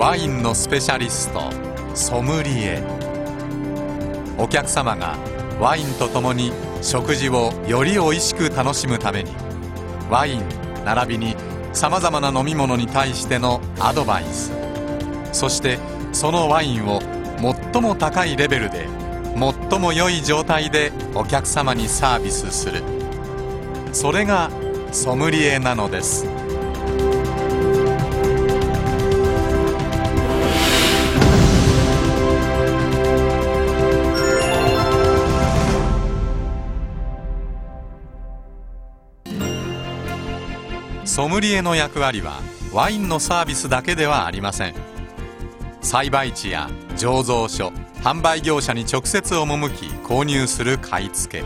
ワインのスペシャリストソムリエ。お客様がワインとともに食事をより美味しく楽しむためにワイン並びにさまざまな飲み物に対してのアドバイス。そしてそのワインを最も高いレベルで最も良い状態でお客様にサービスする。それがソムリエなのです。ソムリエの役割はワインのサービスだけではありません。栽培地や醸造所販売業者に直接赴き購入する買い付け。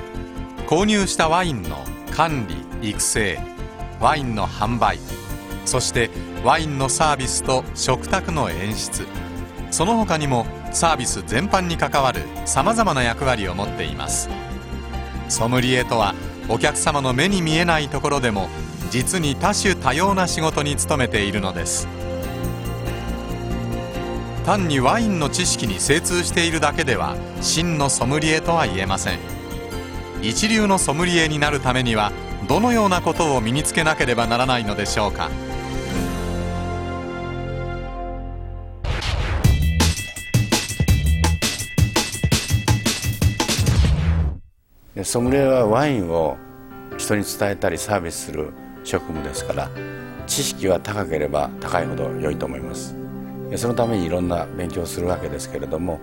購入したワインの管理育成。ワインの販売。そしてワインのサービスと食卓の演出。その他にもサービス全般に関わるさまざまな役割を持っています。ソムリエとはお客様の目に見えないところでも実に多種多様な仕事に努めているのです。単にワインの知識に精通しているだけでは真のソムリエとは言えません。一流のソムリエになるためにはどのようなことを身につけなければならないのでしょうか。ソムリエはワインを人に伝えたりサービスする職務ですから知識は高ければ高いほど良いと思います。そのためにいろんな勉強をするわけですけれども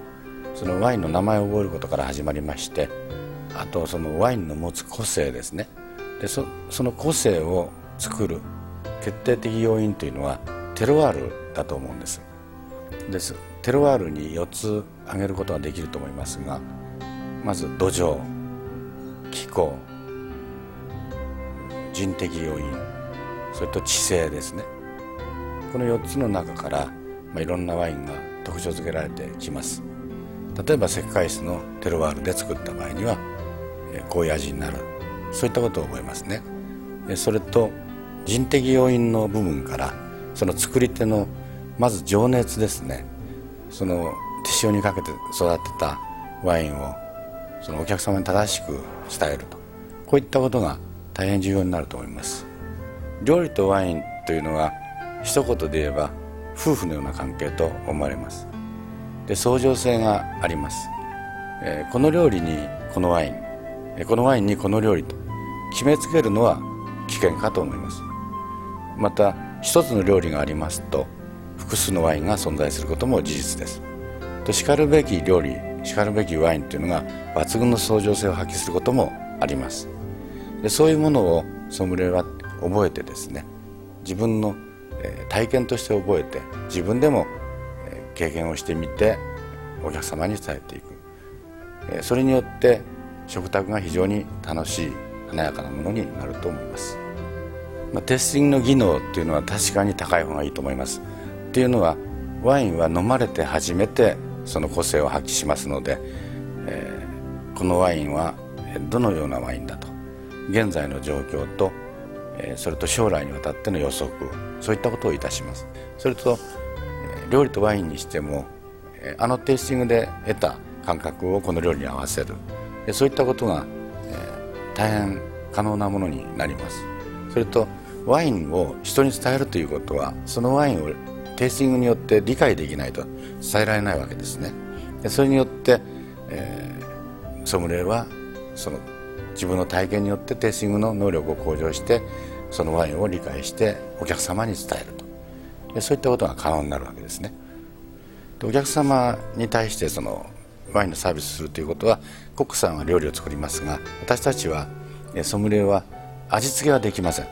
そのワインの名前を覚えることから始まりましてあとそのワインの持つ個性ですね。でその個性を作る決定的要因というのはテロワールだと思うんです。ですテロワールに4つ挙げることができると思いますがまず土壌気候人的要因。それと知性ですね。この4つの中から、まあ、いろんなワインが特徴づけられてきます。例えば石灰質のテロワールで作った場合にはこういう味になるそういったことを覚えますね。それと人的要因の部分からその作り手のまず情熱ですね。その手塩にかけて育てたワインをそのお客様に正しく伝えると。こういったことが大変重要になると思います。料理とワインというのは一言で言えば夫婦のような関係と思われます。で相乗性があります、えー、この料理にこのワイン、え、このワインにこの料理と決めつけるのは危険かと思います。また一つの料理がありますと複数のワインが存在することも事実です。としかるべき料理しかるべきワインというのが抜群の相乗性を発揮することもあります。でそういうものをソムリエは覚えてですね自分の体験として覚えて自分でも経験をしてみてお客様に伝えていく。それによって食卓が非常に楽しい華やかなものになると思います、まあ、テイスティングの技能っていうのは確かに高い方がいいと思います。っていうのはワインは飲まれて初めてその個性を発揮しますので、えー、このワインはどのようなワインだと現在の状況とそれと将来にわたっての予測そういったことをいたします。それと料理とワインにしてもあのテイスティングで得た感覚をこの料理に合わせる。そういったことが大変可能なものになります。それとワインを人に伝えるということはそのワインをテイスティングによって理解できないと伝えられないわけですね。それによって、え、ソムリエはその自分の体験によってテイスティングの能力を向上してそのワインを理解してお客様に伝えると。でそういったことが可能になるわけですね。でお客様に対してそのワインのサービスするということはコックさんは料理を作りますが私たちはソムリエは味付けはできません。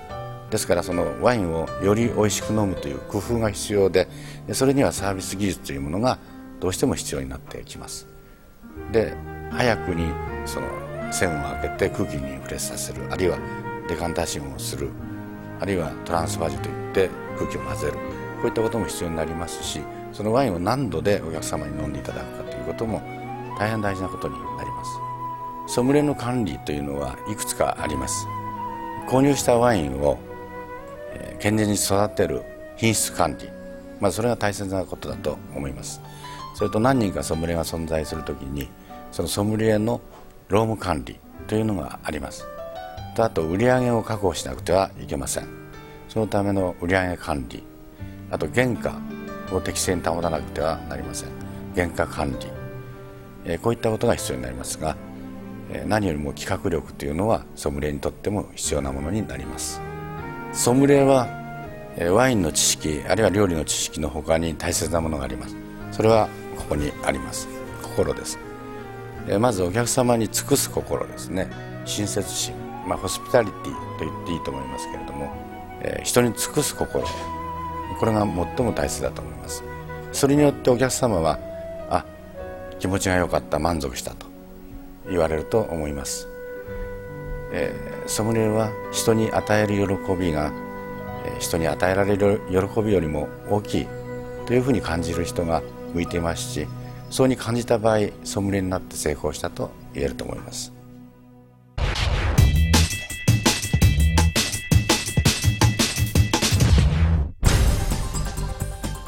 ですからそのワインをより美味しく飲むという工夫が必要でそれにはサービス技術というものがどうしても必要になってきます。で早くにその栓を開けて空気に触れさせるあるいはデカンターシンをするあるいはトランスファージュといって空気を混ぜる。こういったことも必要になりますしそのワインを何度でお客様に飲んでいただくかということも大変大事なことになります。ソムリエの管理というのはいくつかあります。購入したワインを健全に育てる品質管理。まあ、それが大切なことだと思います。それと何人かソムリエが存在するときにそのソムリエの労務管理というのがあります。あと売上を確保しなくてはいけません。そのための売上管理。あと原価を適正に保たなくてはなりません。原価管理、え、こういったことが必要になりますが、え、何よりも企画力というのはソムリエにとっても必要なものになります。ソムリエは、え、ワインの知識あるいは料理の知識の他に大切なものがあります。それはここにあります。心です、まずお客様に尽くす心ですね。親切心。まあ、ホスピタリティと言っていいと思いますけれども、えー、人に尽くす心。これが最も大切だと思います。それによってお客様はあ気持ちが良かった満足したと言われると思います、えー、ソムリエは人に与える喜びが、え、人に与えられる喜びよりも大きいというふうに感じる人が向いていますしそうに感じた場合ソムリエになって成功したと言えると思います。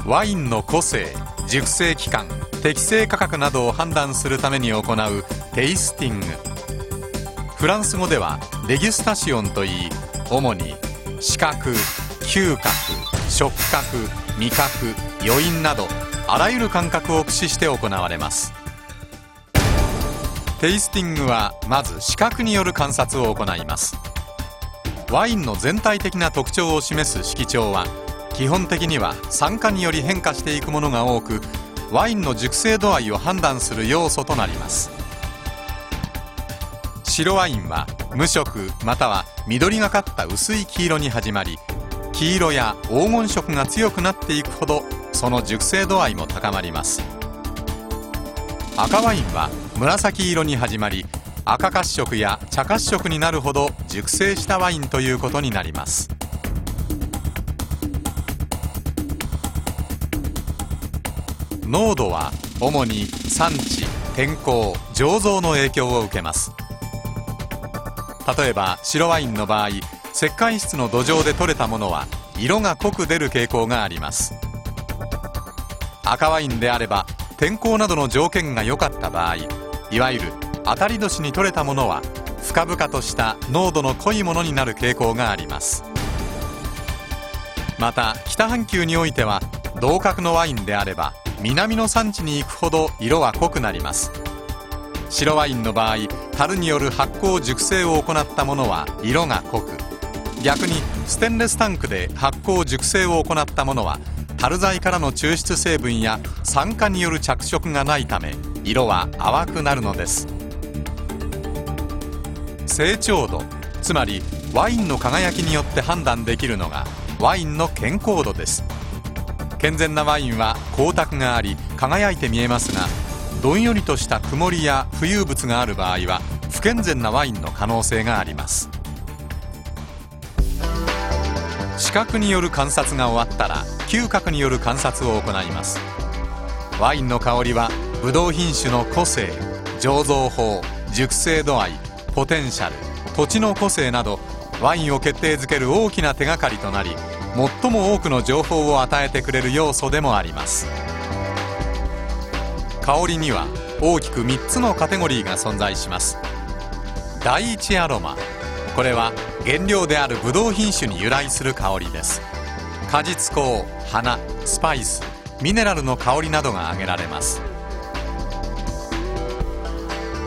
ワインの個性熟成期間適正価格などを判断するために行うテイスティング。フランス語ではデギュスタシオンといい主に視覚嗅覚触覚味覚余韻などあらゆる感覚を駆使して行われます。テイスティングはまず視覚による観察を行います。ワインの全体的な特徴を示す色調は基本的には酸化により変化していくものが多くワインの熟成度合いを判断する要素となります。白ワインは無色または緑がかった薄い黄色に始まり黄色や黄金色が強くなっていくほどその熟成度合いも高まります。赤ワインは紫色に始まり赤褐色や茶褐色になるほど熟成したワインということになります。濃度は主に産地天候醸造の影響を受けます。例えば白ワインの場合石灰質の土壌で採れたものは色が濃く出る傾向があります。赤ワインであれば天候などの条件が良かった場合いわゆる当たり年に採れたものは深々とした濃度の濃いものになる傾向があります。また北半球においては同格のワインであれば南の産地に行くほど色は濃くなります。白ワインの場合樽による発酵熟成を行ったものは色が濃く。逆にステンレスタンクで発酵熟成を行ったものは樽材からの抽出成分や酸化による着色がないため色は淡くなるのです。成長度つまりワインの輝きによって判断できるのがワインの健康度です。健全なワインは光沢があり輝いて見えますがどんよりとした曇りや浮遊物がある場合は不健全なワインの可能性があります。視覚による観察が終わったら嗅覚による観察を行います。ワインの香りはブドウ品種の個性醸造法熟成度合いポテンシャル土地の個性などワインを決定づける大きな手がかりとなり最も多くの情報を与えてくれる要素でもあります。香りには大きく3つのカテゴリーが存在します。第一アロマ。これは原料であるブドウ品種に由来する香りです。果実香花スパイスミネラルの香りなどが挙げられます。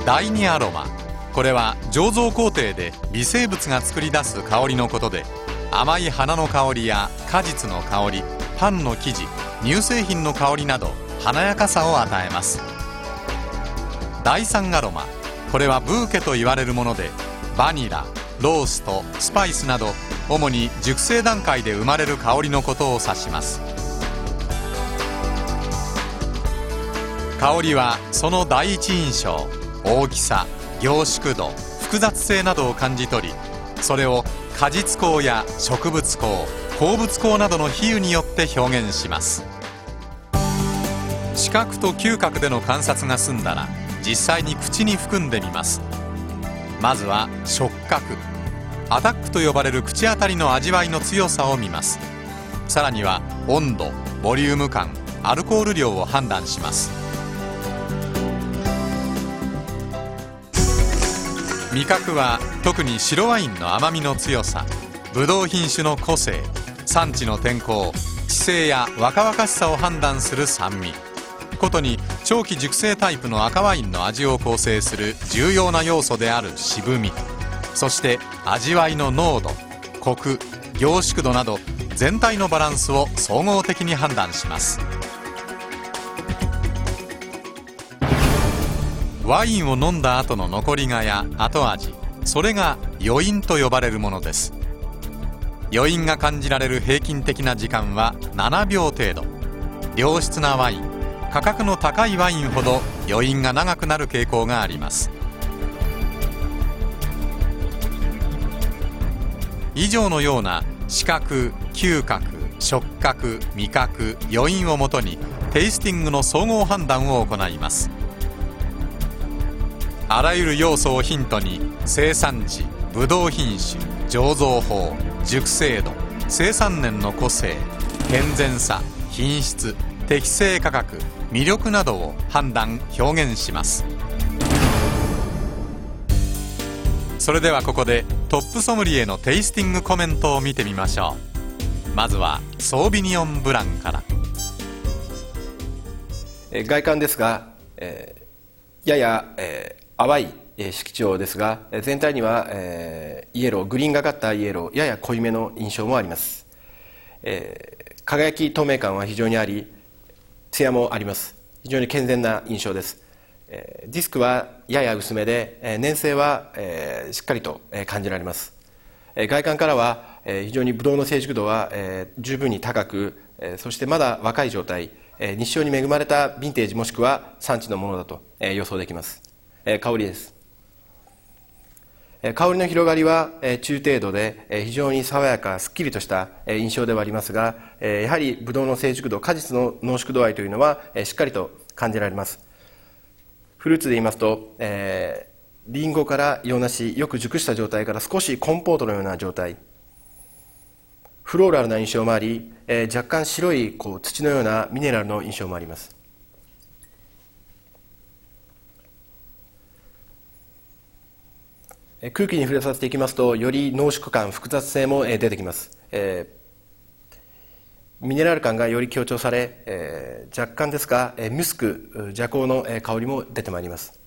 第2アロマ。これは醸造工程で微生物が作り出す香りのことで甘い花の香りや果実の香りパンの生地乳製品の香りなど華やかさを与えます。第3アロマ。これはブーケと言われるものでバニラローストスパイスなど主に熟成段階で生まれる香りのことを指します。香りはその第一印象大きさ凝縮度複雑性などを感じ取りそれを果実香や植物香鉱物香などの比喩によって表現します。視覚と嗅覚での観察が済んだら実際に口に含んでみます。まずは触覚。アタックと呼ばれる口当たりの味わいの強さを見ます。さらには温度ボリューム感アルコール量を判断します。味覚は特に白ワインの甘みの強さ。ブドウ品種の個性産地の天候地勢や若々しさを判断する酸味。ことに長期熟成タイプの赤ワインの味を構成する重要な要素である渋みそして味わいの濃度コク凝縮度など全体のバランスを総合的に判断します。ワインを飲んだ後の残りがや後味それが余韻と呼ばれるものです。余韻が感じられる平均的な時間は7秒程度。良質なワイン価格の高いワインほど余韻が長くなる傾向があります。以上のような視覚嗅覚触覚味覚余韻をもとにテイスティングの総合判断を行います。あらゆる要素をヒントに生産地ブドウ品種醸造法熟成度生産年の個性健全さ品質適正価格魅力などを判断表現します。それではここでトップソムリエのテイスティングコメントを見てみましょう。まずはソービニオンブランから。外観ですが、えー、やや、えー、淡い色調ですが全体には、えー、イエローグリーンがかったイエローやや濃いめの印象もあります、えー、輝き透明感は非常にあり艶もあります。非常に健全な印象です。ディスクはやや薄めで粘性はしっかりと感じられます。外観からは非常にブドウの成熟度は十分に高くそしてまだ若い状態。日照に恵まれたヴィンテージもしくは産地のものだと予想できます。香りです。香りの広がりは中程度で非常に爽やかすっきりとした印象ではありますがやはりブドウの成熟度果実の濃縮度合いというのはしっかりと感じられます。フルーツで言いますと、えー、リンゴから洋梨よく熟した状態から少しコンポートのような状態。フローラルな印象もあり、えー、若干白いこう土のようなミネラルの印象もあります。空気に触れさせていきますとより濃縮感複雑性も出てきます、えー、ミネラル感がより強調され、えー、若干ですがムスク邪香の香りも出てまいります。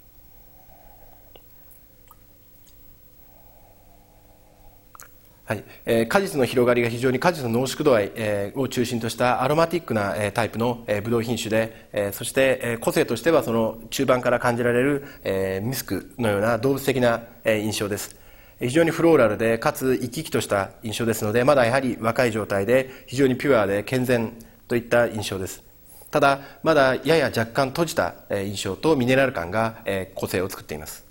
はい、えー、果実の広がりが非常に果実の濃縮度合い、えー、を中心としたアロマティックな、えー、タイプの、えー、ブドウ品種で、えー、そして、えー、個性としてはその中盤から感じられる、えー、ミスクのような動物的な、えー、印象です。非常にフローラルでかつ生き生きとした印象ですのでまだやはり若い状態で非常にピュアで健全といった印象です。ただまだやや若干閉じた印象とミネラル感が個性を作っています。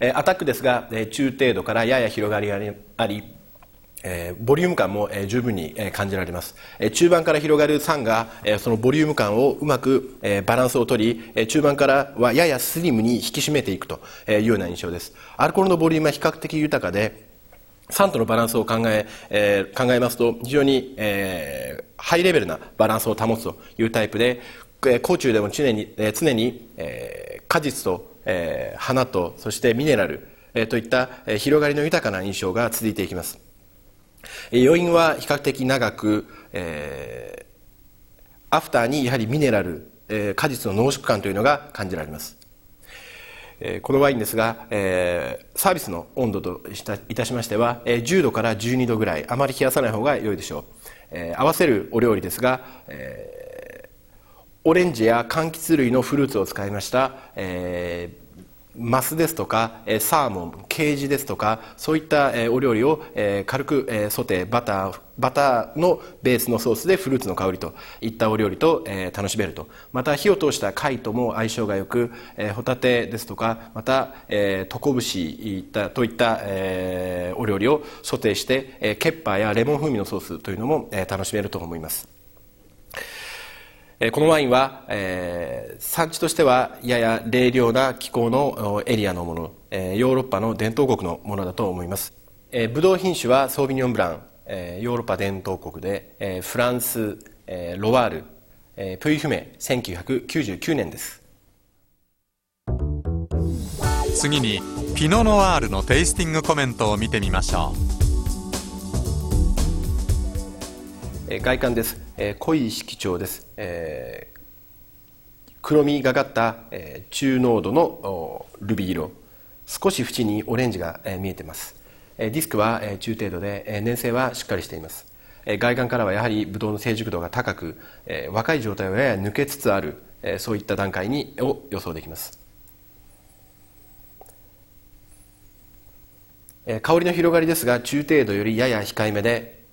アタックですが中程度からやや広がりがありえ、ボリューム感も、え、十分に、え、感じられます、え、中盤から広がる酸が、え、そのボリューム感をうまく、え、バランスを取り、え、中盤からはややスリムに引き締めていくというような印象です。アルコールのボリュームは比較的豊かで酸とのバランスを考ええ、考えますと非常に、え、ハイレベルなバランスを保つというタイプで、え、甲虫でも常に,、え、常に、え、果実とえー、花とそしてミネラル、えー、といった、えー、広がりの豊かな印象が続いていきます、余韻は比較的長く、えー、アフターにやはりミネラル、えー、果実の濃縮感というのが感じられます。このワインですが、えー、サービスの温度といたしましては、えー、10度から12度ぐらいあまり冷やさない方が良いでしょう、えー、合わせるお料理ですが、えーオレンジや柑橘類のフルーツを使いました、えー、マスですとか、サーモンケージですとかそういった、お料理を、えー、軽く、えー、ソテーバターバターのベースのソースでフルーツの香りといったお料理と、えー、楽しめると。また火を通した貝とも相性がよく、えー、ホタテですとかまた、トコブシといった、えー、お料理をソテーして、えー、ケッパーやレモン風味のソースというのも、えー、楽しめると思います。このワインは、えー、産地としてはやや冷涼な気候のエリアのもの、えー、ヨーロッパの伝統国のものだと思います、えー、ブドウ品種はソービニョンブラン、えー、ヨーロッパ伝統国で、えー、フランス、えー、ロワール、えー、プイフメ1999年です。次にピノノワールのテイスティングコメントを見てみましょう、えー、外観ですえー、濃い色調です、えー、黒みがかった、えー、中濃度のルビー色。少し縁にオレンジが、えー、見えてます、えー、ディスクは、えー、中程度で、えー、粘性はしっかりしています、えー、外観からはやはりブドウの成熟度が高く、えー、若い状態をやや抜けつつある、えー、そういった段階にを予想できます。香りの広がりですが中程度よりやや控えめで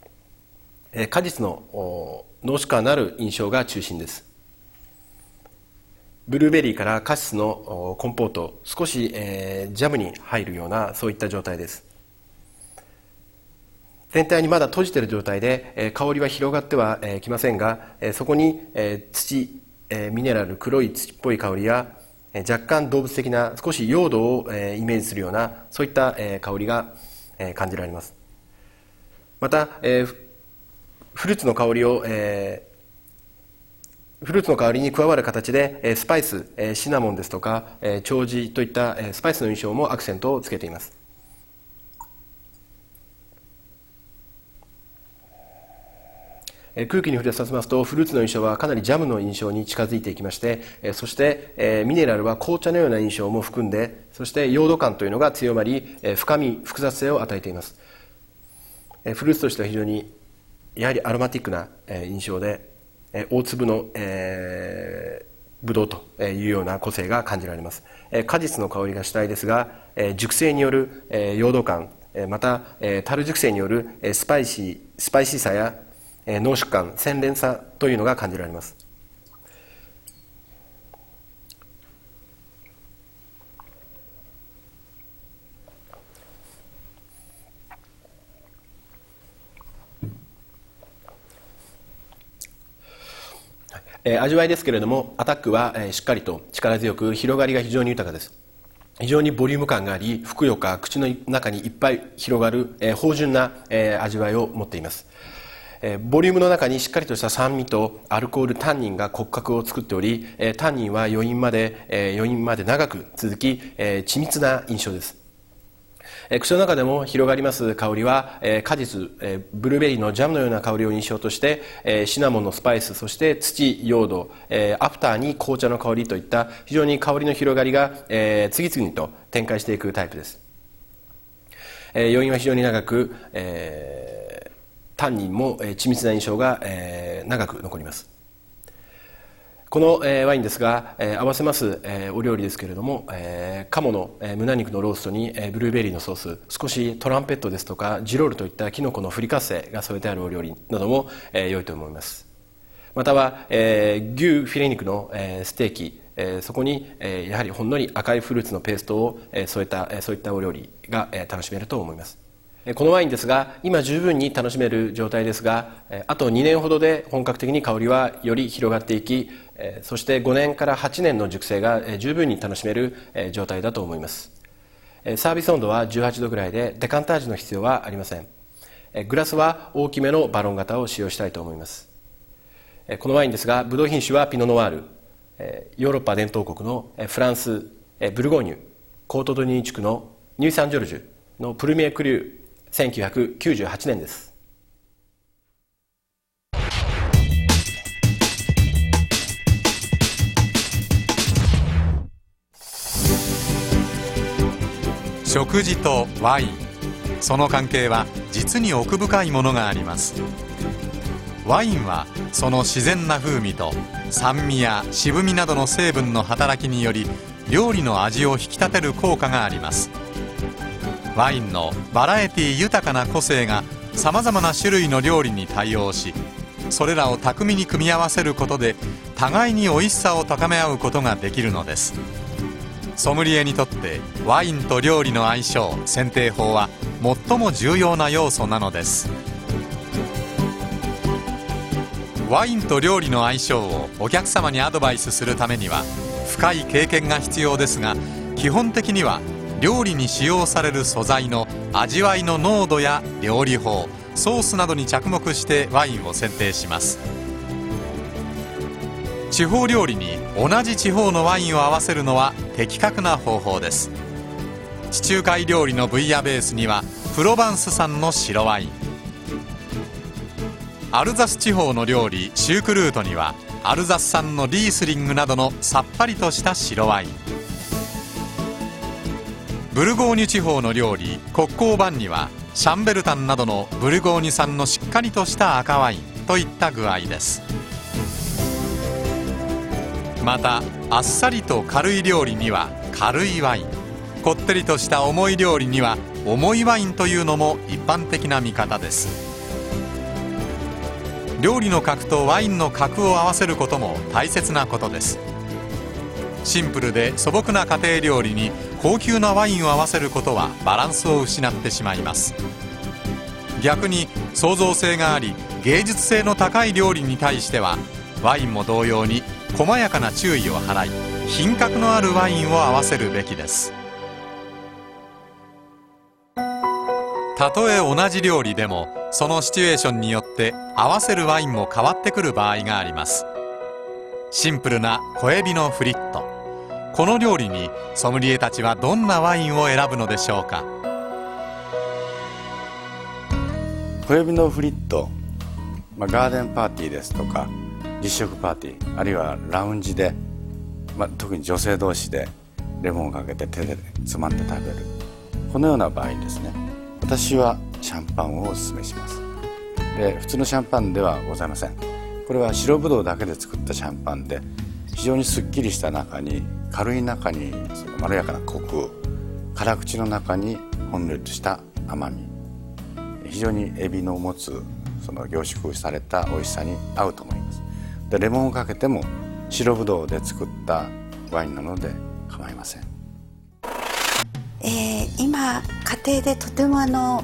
果実の濃縮感のある印象が中心です。ブルーベリーからカシスのコンポート少し、えー、ジャムに入るようなそういった状態です。全体にまだ閉じている状態で、えー、香りは広がっては、えー、きませんが、えー、そこに、えー、土、えー、ミネラル黒い土っぽい香りや、えー、若干動物的な少し用土を、えー、イメージするようなそういった、えー、香りが、えー、感じられます。また、えー、フルーツの香りを、えー、フルーツの香りに加わる形で、スパイス、シナモンですとか、えー、長寿といった、スパイスの印象もアクセントをつけています。空気に触れさせますとフルーツの印象はかなりジャムの印象に近づいていきましてそしてミネラルは紅茶のような印象も含んでそして溶土感というのが強まり深み複雑性を与えています。フルーツとしては非常にやはりアロマティックな印象で大粒の、えー、ブドウというような個性が感じられます。果実の香りが主体ですが熟成による溶土感また樽熟成によるスパイシースパイシーさや濃縮感洗練さというのが感じられます。え味わいですけれどもアタックは、えしっかりと力強く広がりが非常に豊かです。非常にボリューム感がありふくよか口の中にいっぱい広がる、え芳醇な、え味わいを持っています。えボリュームの中にしっかりとした酸味とアルコールタンニンが骨格を作っており、えタンニンは余韻まで、え余韻まで長く続き、え緻密な印象です。口の中でも広がります香りは果実ブルーベリーのジャムのような香りを印象としてシナモンのスパイスそして土用土アフターに紅茶の香りといった非常に香りの広がりが次々と展開していくタイプです。余韻は非常に長くタンニンも緻密な印象が長く残ります。この、えー、ワインですが、えー、合わせます、えー、お料理ですけれども、えー、鴨の、えー、胸肉のローストに、えー、ブルーベリーのソース少しトランペットですとかジロールといったキノコのフリカッセが添えてあるお料理なども、えー、良いと思います。または、えー、牛フィレ肉の、えー、ステーキ、えー、そこに、えー、やはりほんのり赤いフルーツのペーストを、えー、添えた、えー、そういったお料理が、えー、楽しめると思います。このワインですが今十分に楽しめる状態ですがあと2年ほどで本格的に香りはより広がっていきそして5年から8年の熟成が十分に楽しめる状態だと思います。サービス温度は18度ぐらいでデカンタージュの必要はありません。グラスは大きめのバロン型を使用したいと思います。このワインですがブドウ品種はピノノワール。ヨーロッパ伝統国のフランスブルゴーニュコートドニー地区のニューサンジョルジュのプルミエクリュー1998年です。食事とワイン。その関係は実に奥深いものがあります。ワインはその自然な風味と酸味や渋みなどの成分の働きにより料理の味を引き立てる効果があります。ワインのバラエティ豊かな個性がさまざまな種類の料理に対応しそれらを巧みに組み合わせることで互いに美味しさを高め合うことができるのです。ソムリエにとってワインと料理の相性選定法は最も重要な要素なのです。ワインと料理の相性をお客様にアドバイスするためには深い経験が必要ですが基本的には料理に使用される素材の味わいの濃度や料理法ソースなどに着目してワインを選定します。地方料理に同じ地方のワインを合わせるのは的確な方法です。地中海料理のブイヤベースにはプロバンス産の白ワイン。アルザス地方の料理シュークルートにはアルザス産のリースリングなどのさっぱりとした白ワイン。ブルゴーニュ地方の料理コッコーバンにはシャンベルタンなどのブルゴーニュ産のしっかりとした赤ワインといった具合です。またあっさりと軽い料理には軽いワイン。こってりとした重い料理には重いワインというのも一般的な見方です。料理の格とワインの格を合わせることも大切なことです。シンプルで素朴な家庭料理に高級なワインを合わせることはバランスを失ってしまいます。逆に創造性があり芸術性の高い料理に対してはワインも同様に細やかな注意を払い品格のあるワインを合わせるべきです。たとえ同じ料理でもそのシチュエーションによって合わせるワインも変わってくる場合があります。シンプルな小エビのフリット。この料理にソムリエたちはどんなワインを選ぶのでしょうか？小エビのフリット、まあ、ガーデンパーティーですとか実食パーティーあるいはラウンジで、まあ、特に女性同士でレモンをかけて手でつまんで食べる。このような場合ですね。私はシャンパンをおすすめします。で普通のシャンパンではございません。これは白ぶどうだけで作ったシャンパンで非常にすっきりした中に軽い中にそのまろやかなコク辛口の中にほんのりとした甘み。非常にエビの持つその凝縮された美味しさに合うと思います。でレモンをかけても白ぶどうで作ったワインなので構いません、えー、今家庭でとてもあの、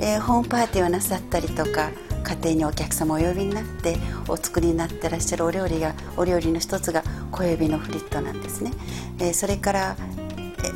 えー、ホームパーティーをなさったりとか家庭にお客様お呼びになってお作りになってらっしゃるお料理がお料理の一つが小エビのフリットなんですね、えー、それから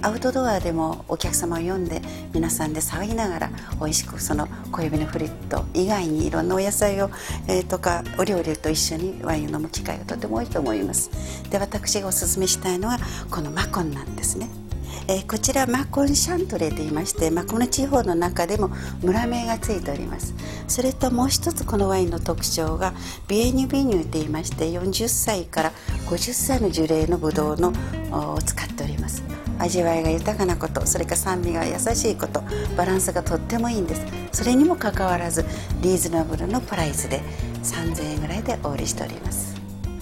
アウトドアでもお客様を呼んで皆さんで騒ぎながら美味しくその小指のフリット以外にいろんなお野菜を、えー、とかお料理と一緒にワインを飲む機会がとても多いと思います。で私がおすすめしたいのはこのマコンなんですね。えー、こちらマコンシャントレーと言いまして、まあ、この地方の中でも村名がついております。それともう一つこのワインの特徴がビエニュビニューと言いまして40歳から50歳の樹齢のブドウのを使っております。味わいが豊かなことそれから酸味が優しいことバランスがとってもいいんです。それにもかかわらずリーズナブルのプライスで3000円ぐらいでお売りしております。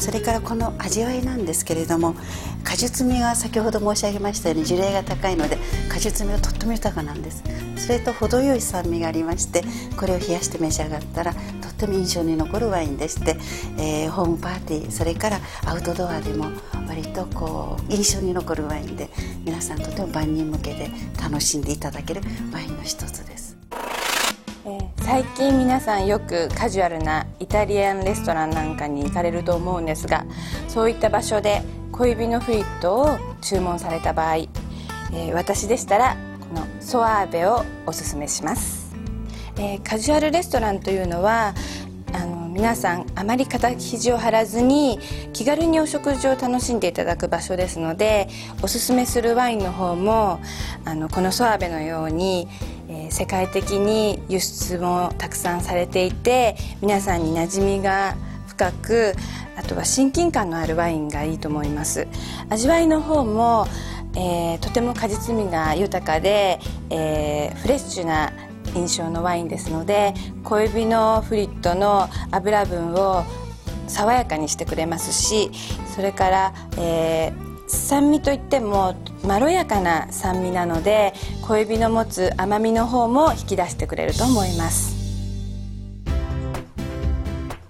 それからこの味わいなんですけれども果実味が先ほど申し上げましたように樹齢が高いので果実味はとっても豊かなんですそれと程よい酸味がありましてこれを冷やして召し上がったらとっても印象に残るワインでして、えー、ホームパーティーそれからアウトドアでも割とこう印象に残るワインで皆さんとても万人向けで楽しんでいただけるワインの一つです。最近皆さんよくカジュアルなイタリアンレストランなんかに行かれると思うんですがそういった場所で小指のフリットを注文された場合、えー、私でしたらこのソアーベをおすすめします、えー、カジュアルレストランというのはあの皆さんあまり肩肘を張らずに気軽にお食事を楽しんでいただく場所ですのでおすすめするワインの方もあのこのソアーベのようにえ、世界的に輸出もたくさんされていて皆さんに馴染みが深くあとは親近感のあるワインがいいと思います。味わいの方も、えー、とても果実味が豊かで、えー、フレッシュな印象のワインですので小指のフリットの油分を爽やかにしてくれますしそれから、えー、酸味といってもまろやかな酸味なので小指の持つ甘みの方も引き出してくれると思います。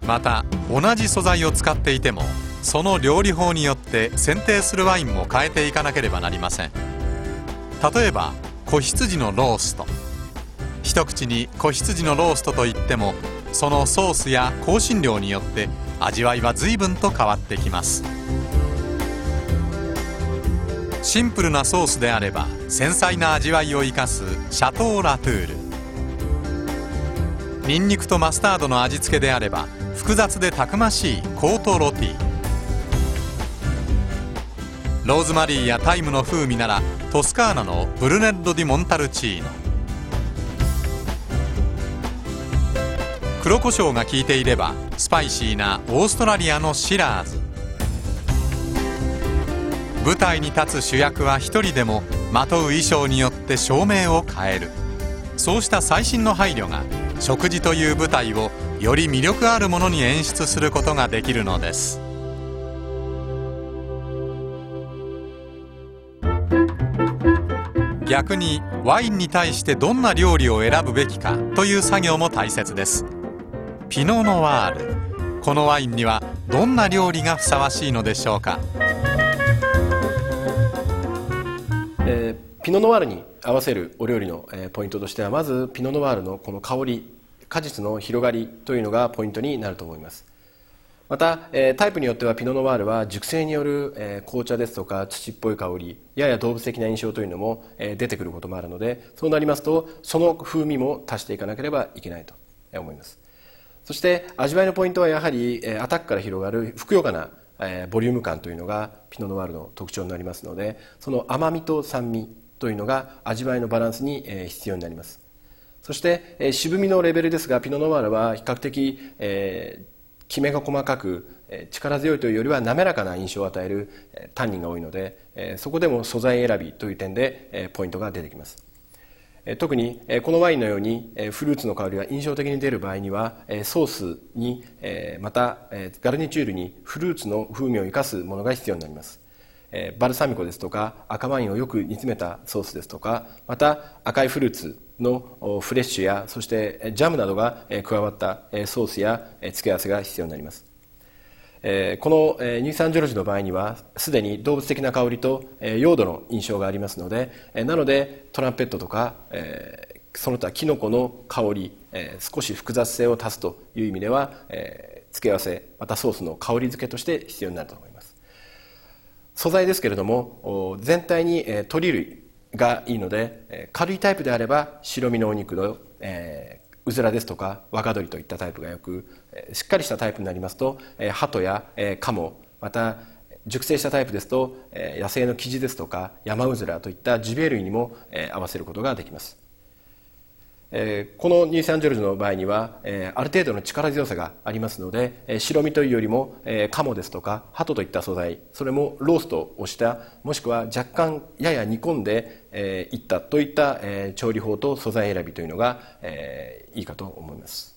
また同じ素材を使っていてもその料理法によって選定するワインも変えていかなければなりません。例えば子羊のロースト。一口に子羊のローストといってもそのソースや香辛料によって味わいは随分と変わってきます。シンプルなソースであれば繊細な味わいを生かすシャトーラトゥール。ニンニクとマスタードの味付けであれば複雑でたくましいコートロティローズマリーやタイムの風味ならトスカーナのブルネッロ・ディ・モンタルチーノ。黒胡椒が効いていればスパイシーなオーストラリアのシラーズ。舞台に立つ主役は一人でもまとう衣装によって照明を変える。そうした細心の配慮が食事という舞台をより魅力あるものに演出することができるのです。逆にワインに対してどんな料理を選ぶべきかという作業も大切です。ピノ・ノワールこのワインにはどんな料理がふさわしいのでしょうか、えー、ピノ・ノワールに合わせるお料理の、えー、ポイントとしてはまずピノ・ノワールのこの香り果実の広がりというのがポイントになると思います。また、えー、タイプによってはピノ・ノワールは熟成による、えー、紅茶ですとか土っぽい香りやや動物的な印象というのも、えー、出てくることもあるのでそうなりますとその風味も足していかなければいけないと思います。そして味わいのポイントはやはり、え、アタックから広がるふくよかな、えー、ボリューム感というのがピノ・ノワールの特徴になりますのでその甘みと酸味というのが味わいのバランスに、え、必要になります。そして、え、渋みのレベルですがピノ・ノワールは比較的、えー、きめが細かく力強いというよりは滑らかな印象を与えるタンニンが多いのでそこでも素材選びという点でポイントが出てきます。特にこのワインのようにフルーツの香りが印象的に出る場合にはソースにまたガルニチュールにフルーツの風味を生かすものが必要になります。バルサミコですとか赤ワインをよく煮詰めたソースですとかまた赤いフルーツのフレッシュやそしてジャムなどが加わったソースや付け合わせが必要になります。このニューサンジョルジュの場合にはすでに動物的な香りと用土の印象がありますのでなのでトランペットとかその他キノコの香り少し複雑性を足すという意味では付け合わせまたソースの香り付けとして必要になると思います。素材ですけれども全体に鶏類がいいので軽いタイプであれば白身のお肉の、え、うずらですとか若鶏といったタイプがよくしっかりしたタイプになりますと鳩や鴨また熟成したタイプですと野生のキジですとか山うずらといったジビエ類にも合わせることができます。えこのニューサンジョルジュの場合には、えある程度の力強さがありますので、え白身というよりも、え鴨ですとか鳩といった素材それもローストをしたもしくは若干やや煮込んで、えいったといった、え調理法と素材選びというのが、えいいかと思います。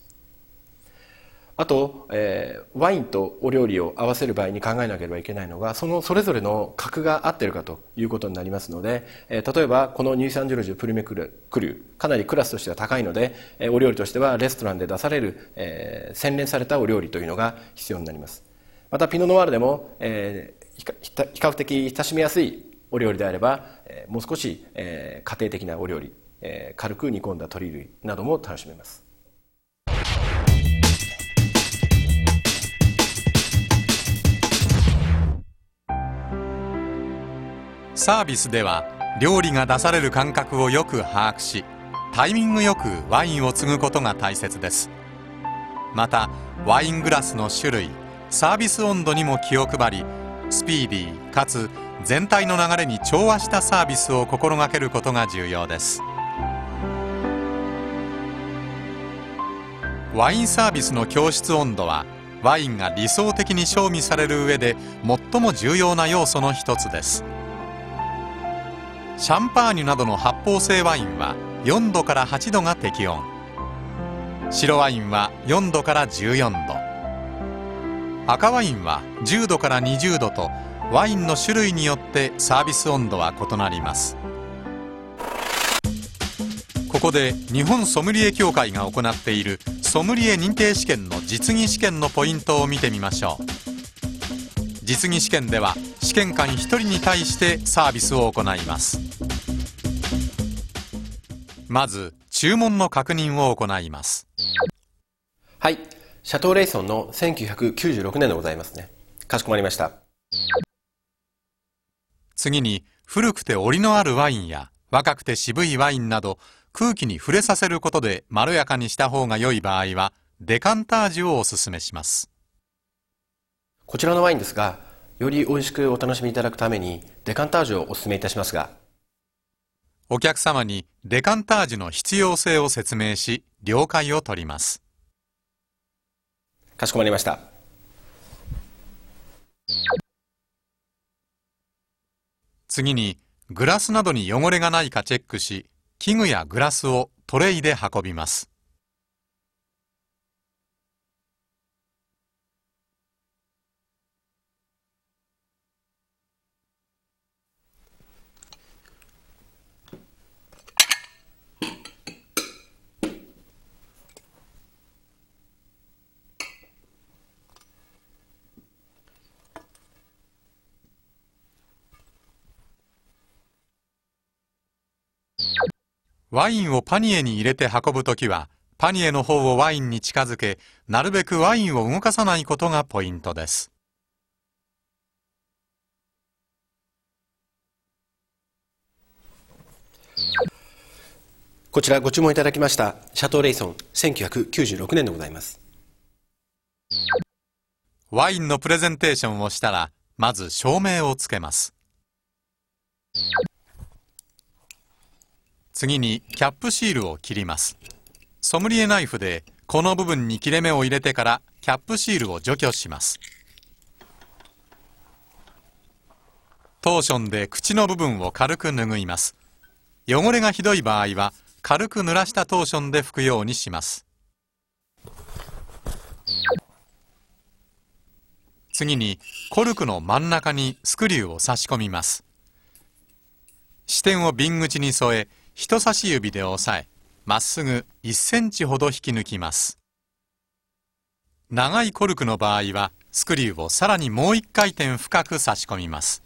あと、えー、ワインとお料理を合わせる場合に考えなければいけないのがそのそれぞれの格が合っているかということになりますので、えー、例えばこのニューサンジュルジュプルメクルクリューかなりクラスとしては高いので、えー、お料理としてはレストランで出される、えー、洗練されたお料理というのが必要になります。またピノノワールでも、えー、比較的親しみやすいお料理であれば、えー、もう少し、えー、家庭的なお料理、えー、軽く煮込んだ鶏類なども楽しめます。サービスでは料理が出される感覚をよく把握しタイミングよくワインを継ぐことが大切です。またワイングラスの種類サービス温度にも気を配りスピーディーかつ全体の流れに調和したサービスを心がけることが重要です。ワインサービスの教室温度はワインが理想的に賞味される上で最も重要な要素の一つです。シャンパーニュなどの発泡性ワインは4度から8度が適温。白ワインは4度から14度。赤ワインは10度から20度とワインの種類によってサービス温度は異なります。ここで日本ソムリエ協会が行っているソムリエ認定試験の実技試験のポイントを見てみましょう。実技試験では試験官1人に対してサービスを行います。まず注文の確認を行いますはいシャトーレイソンの1996年でございますね。かしこまりました。次に、古くて折りのあるワインや若くて渋いワインなど空気に触れさせることでまろやかにした方が良い場合はデカンタージュをおすすめします。こちらのワインですが、より美味しくお楽しみいただくためにデカンタージュをお勧めいたしますが、お客様にデカンタージュの必要性を説明し、了解を取ります。かしこまりました。次に、グラスなどに汚れがないかチェックし、器具やグラスをトレイで運びます。ワインをパニエに入れて運ぶときは、パニエの方をワインに近づけ、なるべくワインを動かさないことがポイントです。こちらご注文いただきましたシャトーレイソン1996年でございます。ワインのプレゼンテーションをしたら、まず照明をつけます。次にキャップシールを切ります。ソムリエナイフでこの部分に切れ目を入れてからキャップシールを除去します。トーションで口の部分を軽く拭います。汚れがひどい場合は軽く濡らしたトーションで拭くようにします。次にコルクの真ん中にスクリューを差し込みます。支点を瓶口に添え人差し指で押さえ、まっすぐ1センチほど引き抜きます。長いコルクの場合は、スクリューをさらにもう一回転深く差し込みます。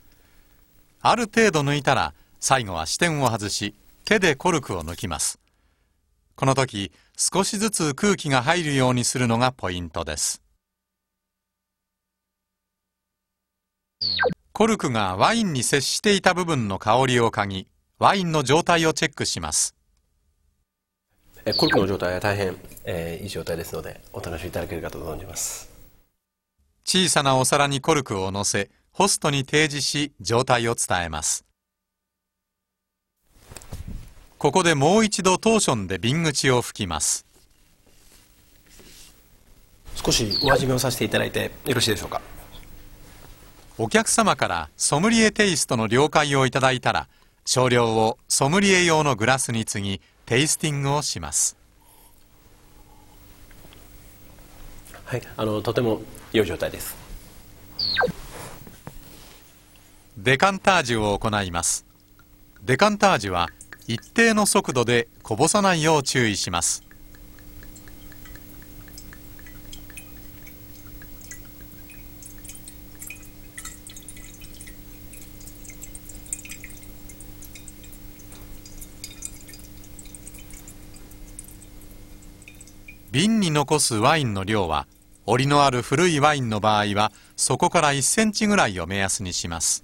ある程度抜いたら、最後は支点を外し、手でコルクを抜きます。この時、少しずつ空気が入るようにするのがポイントです。コルクがワインに接していた部分の香りを嗅ぎ、ワインの状態をチェックします。コルクの状態は大変、えー、いい状態ですので、お楽しみいただけるかと存じます。小さなお皿にコルクを乗せ、ホストに提示し、状態を伝えます。ここでもう一度トーションで瓶口を拭きます。少しお味見をさせていただいてよろしいでしょうか？お客様からソムリエテイストの了解をいただいたら、少量をソムリエ用のグラスに継ぎテイスティングをします。はいあのとても良い状態です。デカンタージュを行います。デカンタージュは一定の速度でこぼさないよう注意します瓶に残すワインの量は、折りのある古いワインの場合は、そこから1センチぐらいを目安にします。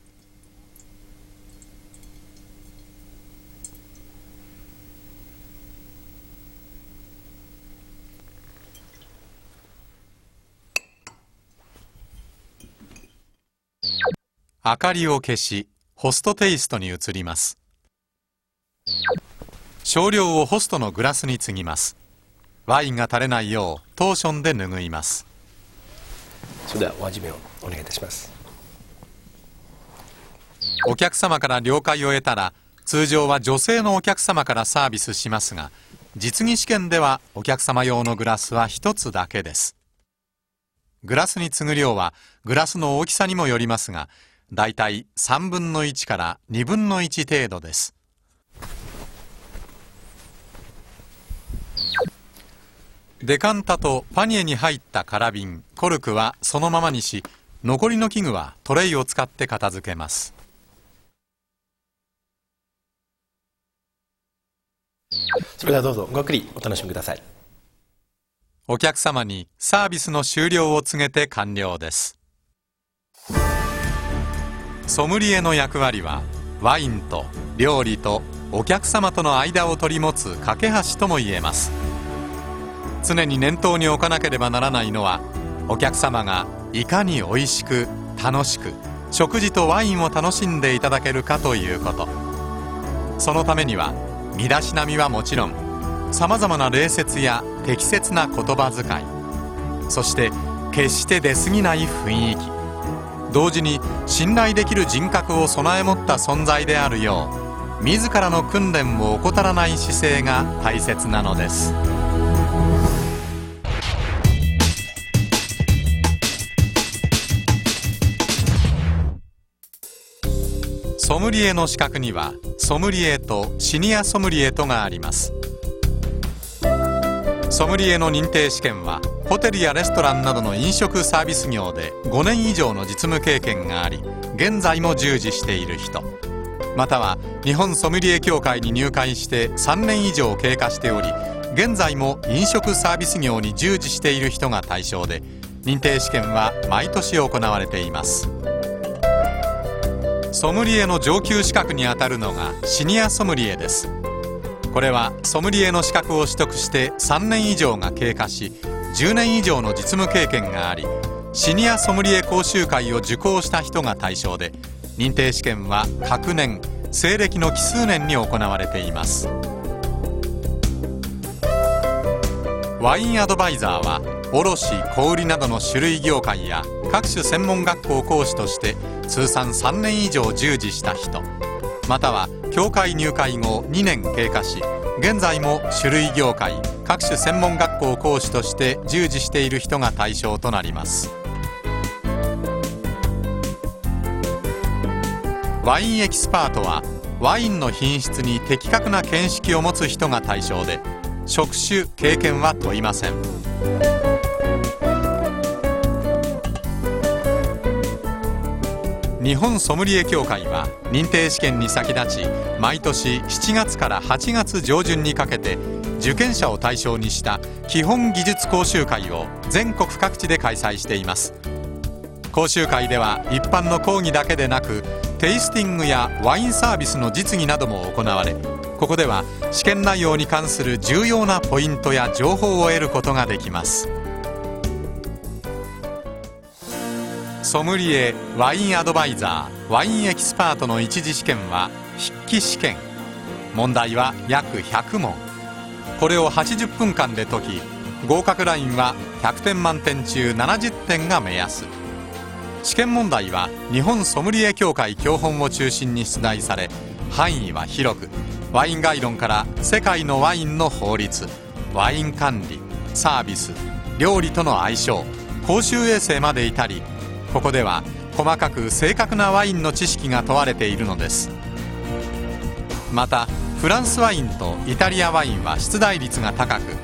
明かりを消し、ホストテイストに移ります。少量をホストのグラスに継ぎます。ワインが垂れないようトーションで拭います。それではお味見をお願いいたします。お客様から了解を得たら通常は女性のお客様からサービスしますが実技試験ではお客様用のグラスは1つだけです。グラスに継ぐ量はグラスの大きさにもよりますがだいたい3分の1から2分の1程度ですデカンタとパニエに入った空瓶、コルクはそのままにし、残りの器具はトレイを使って片付けます。それではどうぞごゆっくりお楽しみください。お客様にサービスの終了を告げて完了ですソムリエの役割はワインと料理とお客様との間を取り持つ架け橋とも言えます常に念頭に置かなければならないのはお客様がいかに美味しく楽しく食事とワインを楽しんでいただけるかということ。そのためには身だしなみはもちろんさまざまな礼節や適切な言葉遣いそして決して出過ぎない雰囲気同時に信頼できる人格を備え持った存在であるよう自らの訓練を怠らない姿勢が大切なのです。ソムリエの資格にはソムリエとシニアソムリエとがあります。ソムリエの認定試験はホテルやレストランなどの飲食サービス業で5年以上の実務経験があり現在も従事している人。または日本ソムリエ協会に入会して3年以上経過しており現在も飲食サービス業に従事している人が対象で認定試験は毎年行われています。ソムリエの上級資格にあたるのがシニアソムリエです。これはソムリエの資格を取得して3年以上が経過し10年以上の実務経験がありシニアソムリエ講習会を受講した人が対象で認定試験は各年西暦の奇数年に行われています。ワインアドバイザーは卸小売などの種類業界や各種専門学校講師として通算3年以上従事した人。または協会入会後2年経過し現在も種類業界各種専門学校講師として従事している人が対象となります。ワインエキスパートはワインの品質に的確な見識を持つ人が対象で職種経験は問いません。日本ソムリエ協会は認定試験に先立ち毎年7月から8月上旬にかけて受験者を対象にした基本技術講習会を全国各地で開催しています。講習会では一般の講義だけでなくテイスティングやワインサービスの実技なども行われここでは試験内容に関する重要なポイントや情報を得ることができます。ソムリエワインアドバイザーワインエキスパートの一次試験は筆記試験。問題は約100問。これを80分間で解き合格ラインは100点満点中70点が目安。試験問題は日本ソムリエ協会教本を中心に出題され範囲は広くワイン概論から世界のワインの法律ワイン管理サービス料理との相性公衆衛生まで至りここでは細かく正確なワインの知識が問われているのです。またフランスワインとイタリアワインは出題率が高く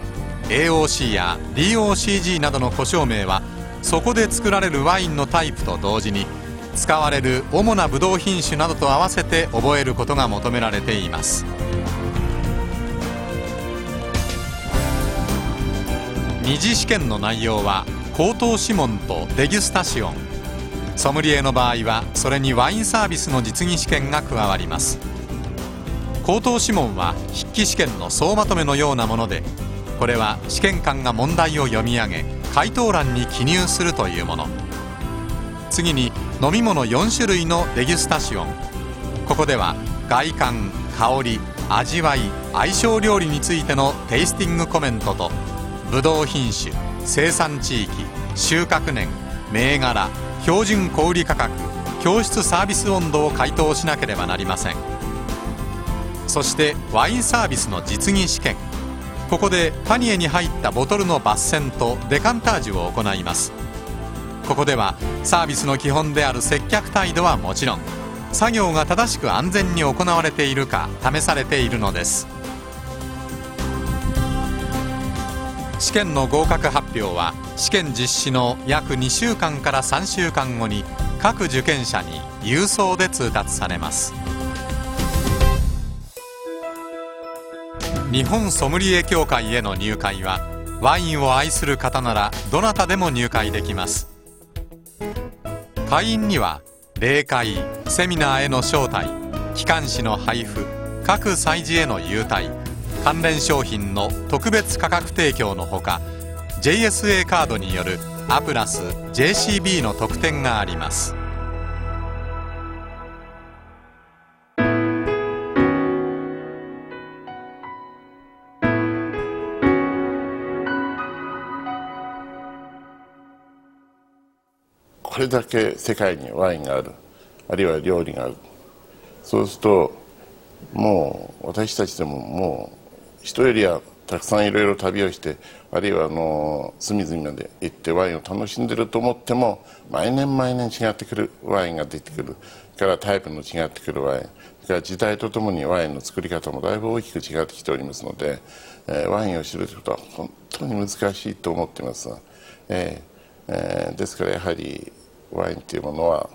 AOC や DOCG などの故障名はそこで作られるワインのタイプと同時に使われる主なブドウ品種などと合わせて覚えることが求められています。二次試験の内容は口頭試問とデギュスタシオン。ソムリエの場合はそれにワインサービスの実技試験が加わります。口頭試問は筆記試験の総まとめのようなものでこれは試験官が問題を読み上げ回答欄に記入するというもの。次に飲み物4種類のデギュスタシオン。ここでは外観香り味わい相性料理についてのテイスティングコメントとブドウ品種生産地域収穫年銘柄標準小売価格教室サービス温度を回答しなければなりません。そしてワインサービスの実技試験。ここでパニエに入ったボトルの抜栓とデカンタージュを行います。ここではサービスの基本である接客態度はもちろん作業が正しく安全に行われているか試されているのです。試験の合格発表は試験実施の約2週間から3週間後に各受験者に郵送で通達されます。日本ソムリエ協会への入会はワインを愛する方ならどなたでも入会できます。会員には例会セミナーへの招待機関誌の配布各催事への優待関連商品の特別価格提供のほか JSA カードによるアプラス JCB の特典があります。これだけ世界にワインがある。あるいは料理がある。そうするともう私たちでももう人よりはたくさんいろいろ旅をしてあるいはあの隅々まで行ってワインを楽しんでると思っても毎年毎年違ってくるワインが出てくる。からタイプの違ってくるワイン。から時代とともにワインの作り方もだいぶ大きく違ってきておりますので、えー、ワインを知るということは本当に難しいと思っています、えーえー、ですからやはりワインというものは、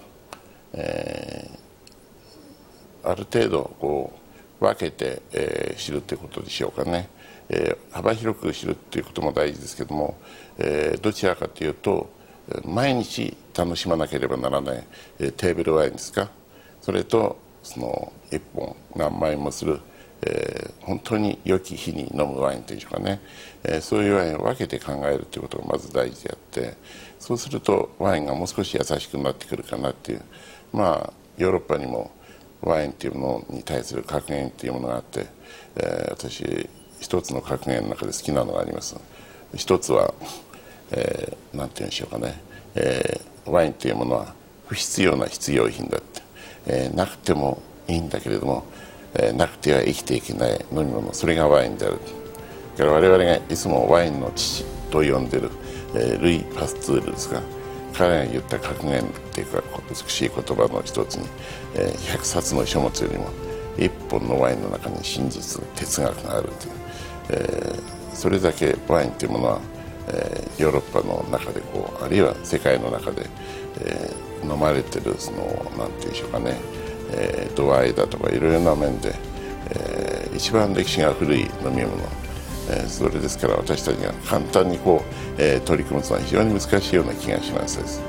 えー、ある程度こう分けて、えー、知るということでしょうかね、えー、幅広く知るということも大事ですけども、えー、どちらかというと毎日楽しまなければならない、えー、テーブルワインですか？それとその1本何枚もする、えー、本当に良き日に飲むワインというかね、えー、そういうワインを分けて考えるということがまず大事であってそうするとワインがもう少し優しくなってくるかなっていうまあヨーロッパにもワインっていうものに対する格言っていうものがあって、えー、私一つの格言の中で好きなのがあります。一つは、えー、て言うんでしょうかね、えー、ワインっていうものは不必要な必要品だって、えー、なくてもいいんだけれども、えー、なくては生きていけない飲み物。それがワインである。だから我々がいつもワインの父と呼んでるえー、ルイ・パスツールですが彼が言った格言っていうか美しい言葉の一つに、えー、100冊の書物よりも1本のワインの中に真実哲学があるという、えー、それだけワインというものは、えー、ヨーロッパの中でこうあるいは世界の中で、えー、飲まれてるその何て言うんでしょうかね、えー、度合いだとかいろいろな面で、えー、一番歴史が古い飲み物えー、それですから私たちが簡単にこう、えー、取り組むのは非常に難しいような気がします。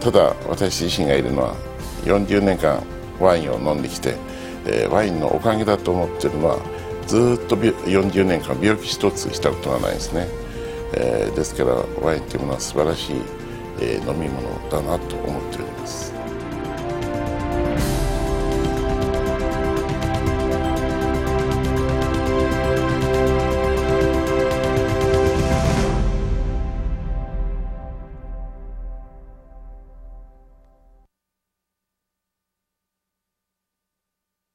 ただ私自身がいるのは40年間ワインを飲んできて、えー、ワインのおかげだと思ってるのはずっと40年間病気一つしたことがないですね、えー、ですからワインというものは素晴らしい、えー、飲み物だなと思っております。